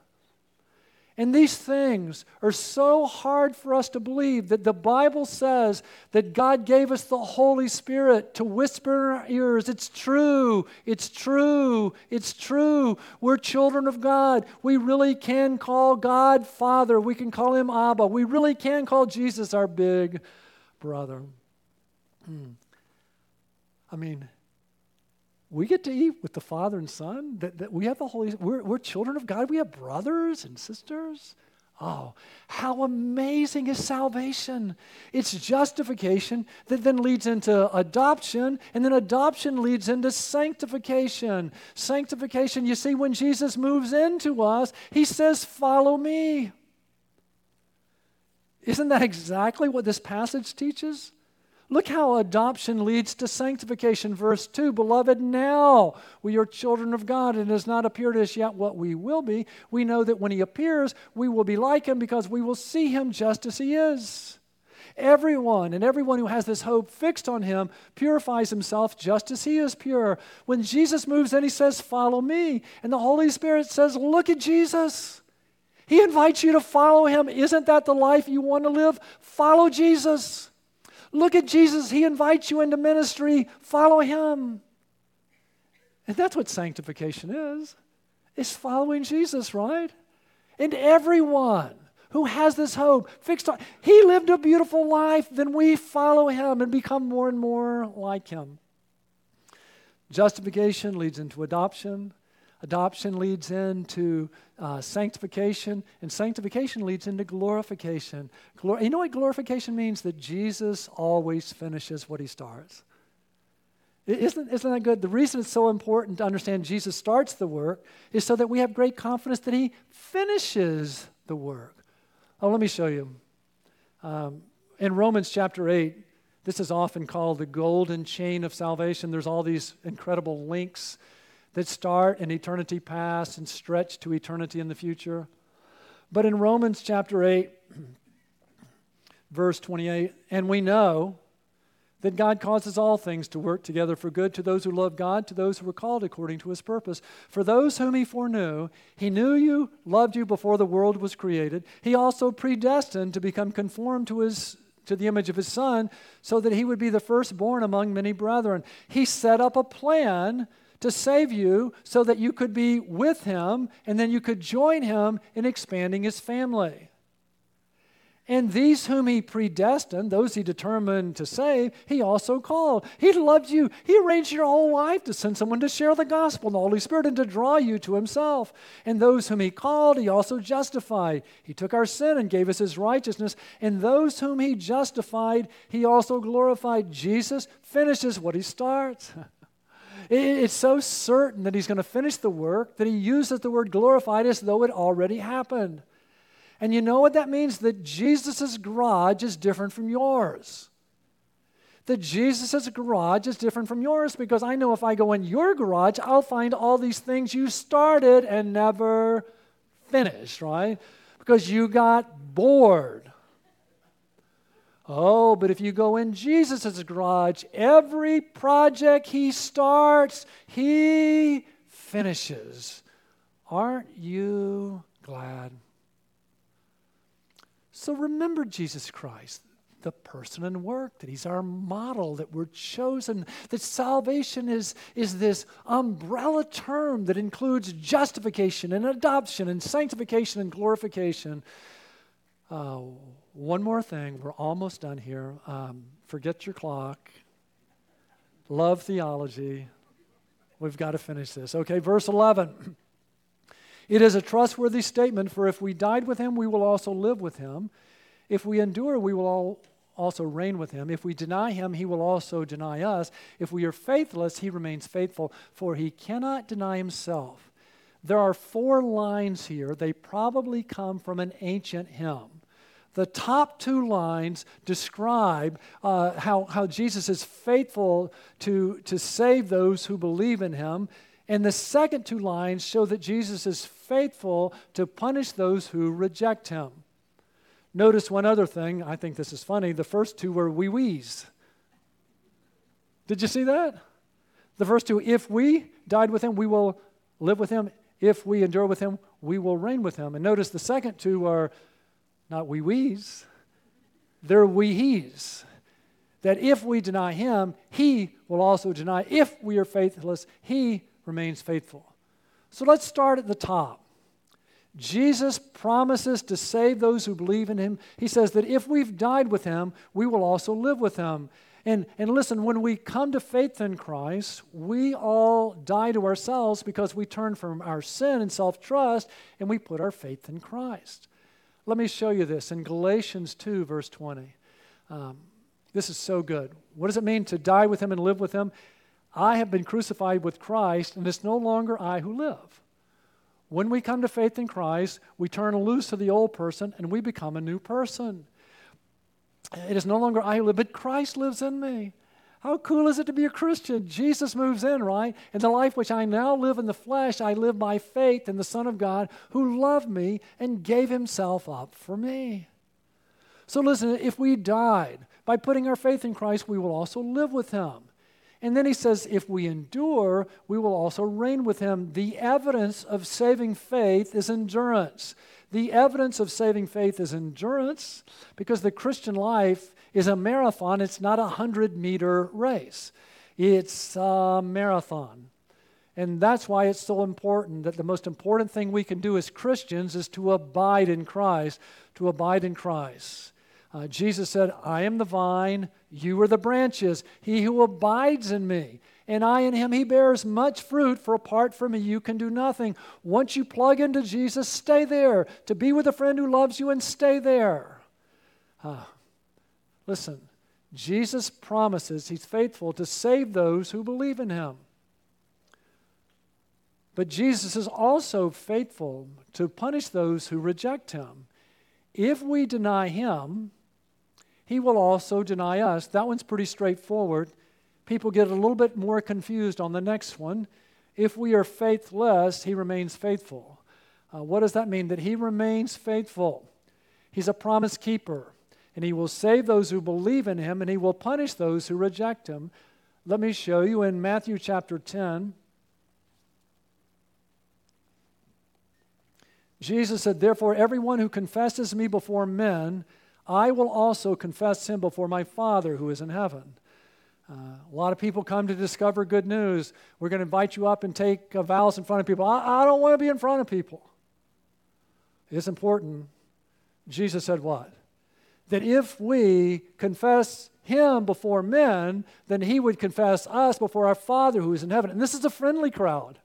And these things are so hard for us to believe that the Bible says that God gave us the Holy Spirit to whisper in our ears, It's true, it's true, it's true. We're children of God. We really can call God Father. We can call Him Abba. We really can call Jesus our big brother. Hmm. I mean, we get to eat with the Father and Son. That, that we have the Holy we're, we're children of God. We have brothers and sisters. Oh, how amazing is salvation! It's justification that then leads into adoption, and then adoption leads into sanctification. Sanctification, you see, when Jesus moves into us, he says, Follow me. Isn't that exactly what this passage teaches? Look how adoption leads to sanctification. Verse 2 Beloved, now we are children of God, and it has not appeared as yet what we will be. We know that when He appears, we will be like Him because we will see Him just as He is. Everyone and everyone who has this hope fixed on Him purifies himself just as He is pure. When Jesus moves in, He says, Follow me. And the Holy Spirit says, Look at Jesus. He invites you to follow Him. Isn't that the life you want to live? Follow Jesus. Look at Jesus. He invites you into ministry. Follow him. And that's what sanctification is. It's following Jesus, right? And everyone who has this hope fixed on he lived a beautiful life, then we follow him and become more and more like him. Justification leads into adoption. Adoption leads into uh, sanctification, and sanctification leads into glorification. Glor- you know what glorification means? That Jesus always finishes what he starts. Isn't, isn't that good? The reason it's so important to understand Jesus starts the work is so that we have great confidence that he finishes the work. Oh, let me show you. Um, in Romans chapter 8, this is often called the golden chain of salvation. There's all these incredible links that start in eternity past and stretch to eternity in the future. But in Romans chapter 8, verse 28, and we know that God causes all things to work together for good to those who love God, to those who are called according to his purpose. For those whom he foreknew, he knew you, loved you before the world was created. He also predestined to become conformed to his to the image of his son so that he would be the firstborn among many brethren. He set up a plan to save you so that you could be with him and then you could join him in expanding his family. And these whom he predestined, those he determined to save, he also called. He loved you. He arranged your whole life to send someone to share the gospel and the Holy Spirit and to draw you to himself. And those whom he called, he also justified. He took our sin and gave us his righteousness. And those whom he justified, he also glorified. Jesus finishes what he starts. It's so certain that he's going to finish the work that he uses the word glorified as though it already happened. And you know what that means? That Jesus' garage is different from yours. That Jesus' garage is different from yours because I know if I go in your garage, I'll find all these things you started and never finished, right? Because you got bored. Oh, but if you go in Jesus' garage, every project he starts, he finishes. Aren't you glad? So remember Jesus Christ, the person and work, that he's our model, that we're chosen, that salvation is, is this umbrella term that includes justification and adoption and sanctification and glorification. Uh, one more thing. We're almost done here. Um, forget your clock. Love theology. We've got to finish this. Okay, verse 11. It is a trustworthy statement, for if we died with him, we will also live with him. If we endure, we will also reign with him. If we deny him, he will also deny us. If we are faithless, he remains faithful, for he cannot deny himself. There are four lines here. They probably come from an ancient hymn. The top two lines describe uh, how, how Jesus is faithful to, to save those who believe in him. And the second two lines show that Jesus is faithful to punish those who reject him. Notice one other thing. I think this is funny. The first two were we wees. Did you see that? The first two, if we died with him, we will live with him. If we endure with him, we will reign with him. And notice the second two are not we wees, they're we he's. That if we deny him, he will also deny. If we are faithless, he remains faithful. So let's start at the top. Jesus promises to save those who believe in him. He says that if we've died with him, we will also live with him. And, and listen, when we come to faith in Christ, we all die to ourselves because we turn from our sin and self trust and we put our faith in Christ. Let me show you this in Galatians 2, verse 20. Um, this is so good. What does it mean to die with him and live with him? I have been crucified with Christ, and it's no longer I who live. When we come to faith in Christ, we turn loose of the old person and we become a new person. It is no longer I who live, but Christ lives in me. How cool is it to be a Christian? Jesus moves in, right? In the life which I now live in the flesh, I live by faith in the Son of God who loved me and gave himself up for me. So listen, if we died by putting our faith in Christ, we will also live with him. And then he says, if we endure, we will also reign with him. The evidence of saving faith is endurance. The evidence of saving faith is endurance because the Christian life is a marathon, it's not a 100 meter race. It's a marathon. And that's why it's so important that the most important thing we can do as Christians is to abide in Christ, to abide in Christ. Uh, Jesus said, I am the vine, you are the branches. He who abides in me, and I in him, he bears much fruit, for apart from me, you can do nothing. Once you plug into Jesus, stay there. To be with a friend who loves you and stay there. Uh, Listen, Jesus promises he's faithful to save those who believe in him. But Jesus is also faithful to punish those who reject him. If we deny him, he will also deny us. That one's pretty straightforward. People get a little bit more confused on the next one. If we are faithless, he remains faithful. Uh, what does that mean? That he remains faithful. He's a promise keeper and he will save those who believe in him, and he will punish those who reject him. Let me show you in Matthew chapter 10. Jesus said, Therefore, everyone who confesses me before men, I will also confess him before my Father who is in heaven. Uh, a lot of people come to discover good news. We're going to invite you up and take vows in front of people. I, I don't want to be in front of people. It's important. Jesus said, What? That if we confess him before men, then he would confess us before our Father who is in heaven. And this is a friendly crowd.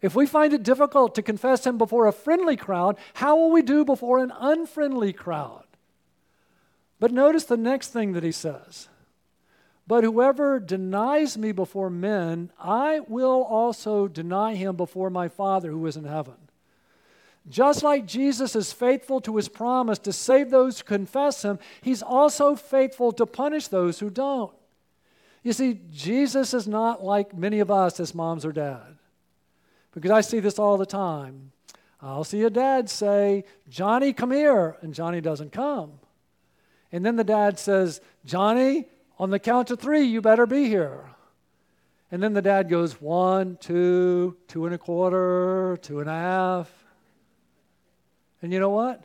If we find it difficult to confess him before a friendly crowd, how will we do before an unfriendly crowd? But notice the next thing that he says. But whoever denies me before men, I will also deny him before my Father who is in heaven. Just like Jesus is faithful to his promise to save those who confess him, he's also faithful to punish those who don't. You see, Jesus is not like many of us as moms or dads, Because I see this all the time. I'll see a dad say, Johnny, come here, and Johnny doesn't come. And then the dad says, Johnny, on the count of three, you better be here. And then the dad goes, one, two, two and a quarter, two and a half. And you know what?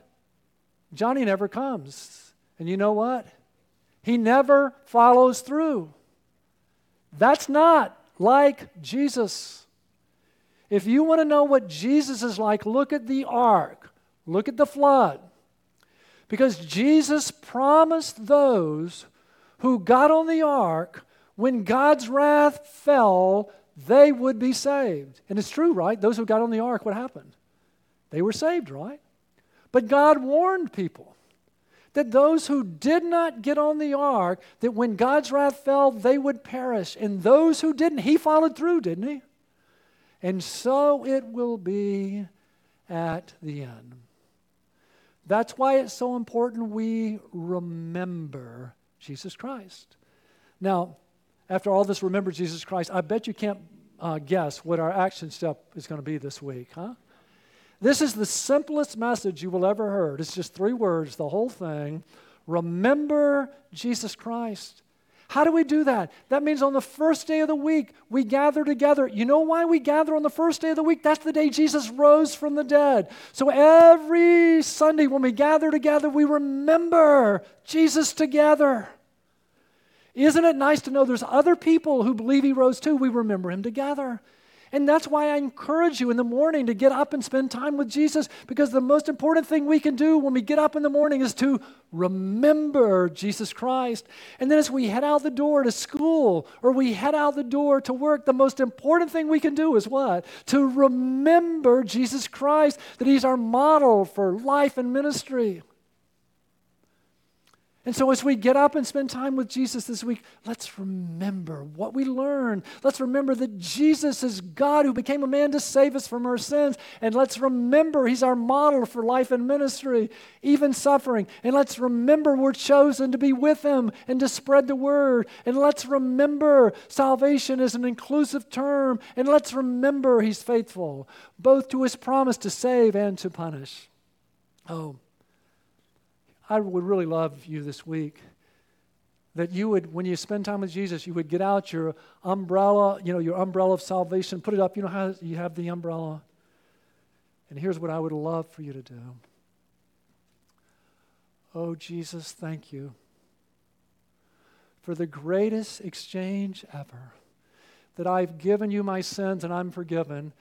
Johnny never comes. And you know what? He never follows through. That's not like Jesus. If you want to know what Jesus is like, look at the ark, look at the flood. Because Jesus promised those who got on the ark, when God's wrath fell, they would be saved. And it's true, right? Those who got on the ark, what happened? They were saved, right? But God warned people that those who did not get on the ark, that when God's wrath fell, they would perish. And those who didn't, He followed through, didn't He? And so it will be at the end. That's why it's so important we remember Jesus Christ. Now, after all this, remember Jesus Christ, I bet you can't uh, guess what our action step is going to be this week, huh? This is the simplest message you will ever heard. It's just three words, the whole thing. Remember Jesus Christ. How do we do that? That means on the first day of the week, we gather together. You know why we gather on the first day of the week? That's the day Jesus rose from the dead. So every Sunday when we gather together, we remember Jesus together. Isn't it nice to know there's other people who believe he rose too? We remember him together. And that's why I encourage you in the morning to get up and spend time with Jesus because the most important thing we can do when we get up in the morning is to remember Jesus Christ. And then as we head out the door to school or we head out the door to work, the most important thing we can do is what? To remember Jesus Christ, that He's our model for life and ministry. And so, as we get up and spend time with Jesus this week, let's remember what we learned. Let's remember that Jesus is God who became a man to save us from our sins. And let's remember He's our model for life and ministry, even suffering. And let's remember we're chosen to be with Him and to spread the word. And let's remember salvation is an inclusive term. And let's remember He's faithful, both to His promise to save and to punish. Oh, I would really love you this week that you would, when you spend time with Jesus, you would get out your umbrella, you know, your umbrella of salvation, put it up. You know how you have the umbrella? And here's what I would love for you to do. Oh, Jesus, thank you for the greatest exchange ever. That I've given you my sins and I'm forgiven,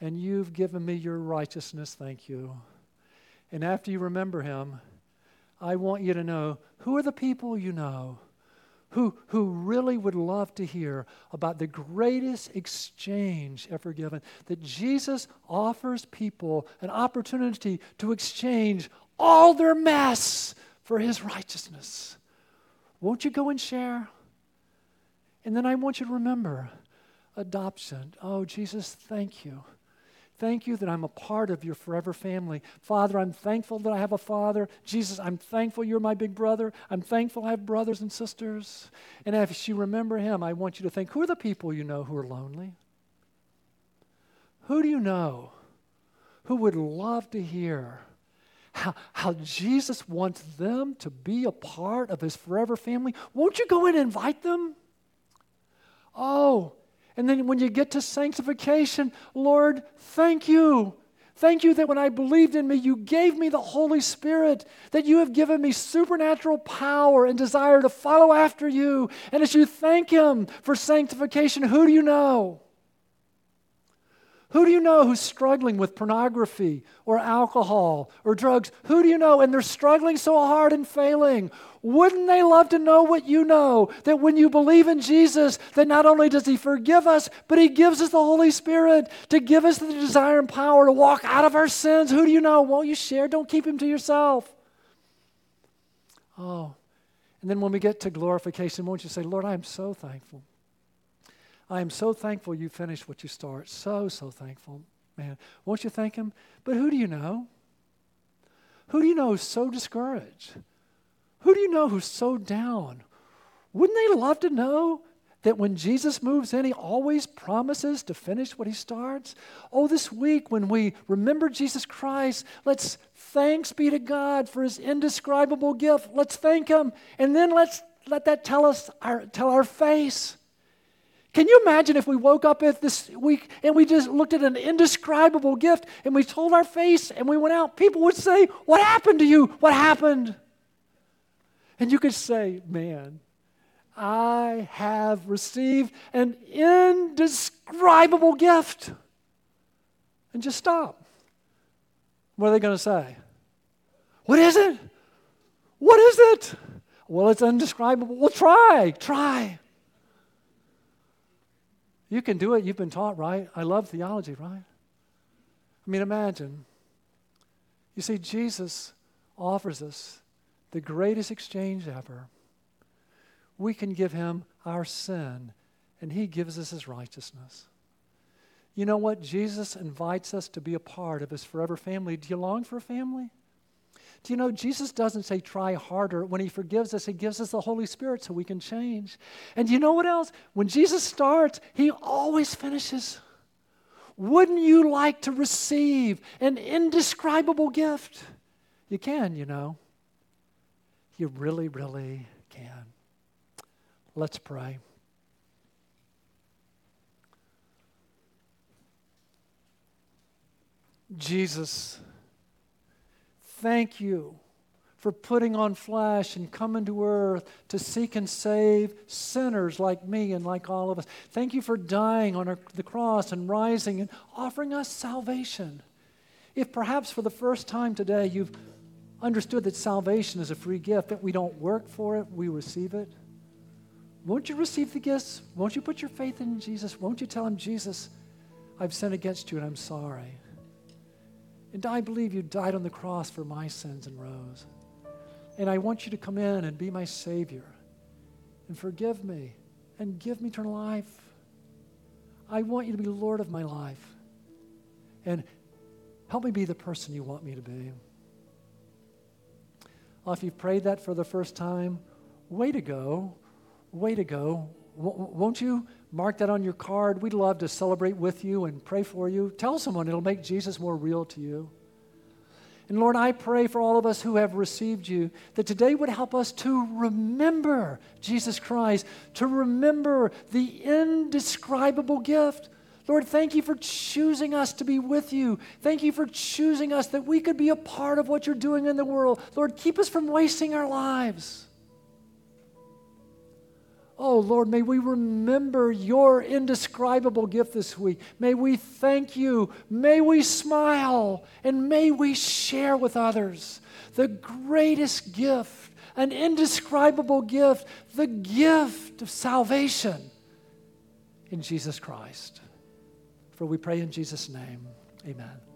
and you've given me your righteousness. Thank you. And after you remember him, I want you to know who are the people you know who, who really would love to hear about the greatest exchange ever given. That Jesus offers people an opportunity to exchange all their mess for his righteousness. Won't you go and share? And then I want you to remember adoption. Oh, Jesus, thank you Thank you that I'm a part of your forever family. Father, I'm thankful that I have a father. Jesus, I'm thankful you're my big brother. I'm thankful I have brothers and sisters. And if you remember him, I want you to think who are the people you know who are lonely? Who do you know who would love to hear how, how Jesus wants them to be a part of his forever family? Won't you go and invite them? Oh, and then when you get to sanctification, Lord, thank you. Thank you that when I believed in me, you gave me the Holy Spirit, that you have given me supernatural power and desire to follow after you. And as you thank Him for sanctification, who do you know? Who do you know who's struggling with pornography or alcohol or drugs? Who do you know? And they're struggling so hard and failing. Wouldn't they love to know what you know? That when you believe in Jesus, that not only does He forgive us, but He gives us the Holy Spirit to give us the desire and power to walk out of our sins. Who do you know? Won't you share? Don't keep Him to yourself. Oh. And then when we get to glorification, won't you say, Lord, I am so thankful I am so thankful you finished what you start. So, so thankful, man. Won't you thank him? But who do you know? Who do you know who's so discouraged? Who do you know who's so down? Wouldn't they love to know that when Jesus moves in, he always promises to finish what he starts? Oh, this week when we remember Jesus Christ, let's thanks be to God for his indescribable gift. Let's thank him. And then let's let that tell us our, tell our face. Can you imagine if we woke up this week and we just looked at an indescribable gift and we told our face and we went out? People would say, What happened to you? What happened? And you could say, Man, I have received an indescribable gift. And just stop. What are they going to say? What is it? What is it? Well, it's indescribable. Well, try, try. You can do it. You've been taught, right? I love theology, right? I mean, imagine. You see, Jesus offers us the greatest exchange ever. We can give him our sin, and he gives us his righteousness. You know what? Jesus invites us to be a part of his forever family. Do you long for a family? Do you know Jesus doesn't say try harder? When he forgives us, he gives us the Holy Spirit so we can change. And you know what else? When Jesus starts, he always finishes. Wouldn't you like to receive an indescribable gift? You can, you know. You really, really can. Let's pray. Jesus, thank you for putting on flesh and coming to earth to seek and save sinners like me and like all of us. Thank you for dying on our, the cross and rising and offering us salvation. If perhaps for the first time today you've understood that salvation is a free gift, that we don't work for it, we receive it, won't you receive the gifts? Won't you put your faith in Jesus? Won't you tell him, Jesus, I've sinned against you and I'm sorry? And I believe you died on the cross for my sins and rose. And I want you to come in and be my Savior and forgive me and give me eternal life. I want you to be Lord of my life. And help me be the person you want me to be. Well, if you've prayed that for the first time, way to go. Way to go. Won't you mark that on your card? We'd love to celebrate with you and pray for you. Tell someone, it'll make Jesus more real to you. And Lord, I pray for all of us who have received you that today would help us to remember Jesus Christ, to remember the indescribable gift. Lord, thank you for choosing us to be with you. Thank you for choosing us that we could be a part of what you're doing in the world. Lord, keep us from wasting our lives. Oh, Lord, may we remember your indescribable gift this week. May we thank you. May we smile. And may we share with others the greatest gift, an indescribable gift, the gift of salvation in Jesus Christ. For we pray in Jesus' name. Amen.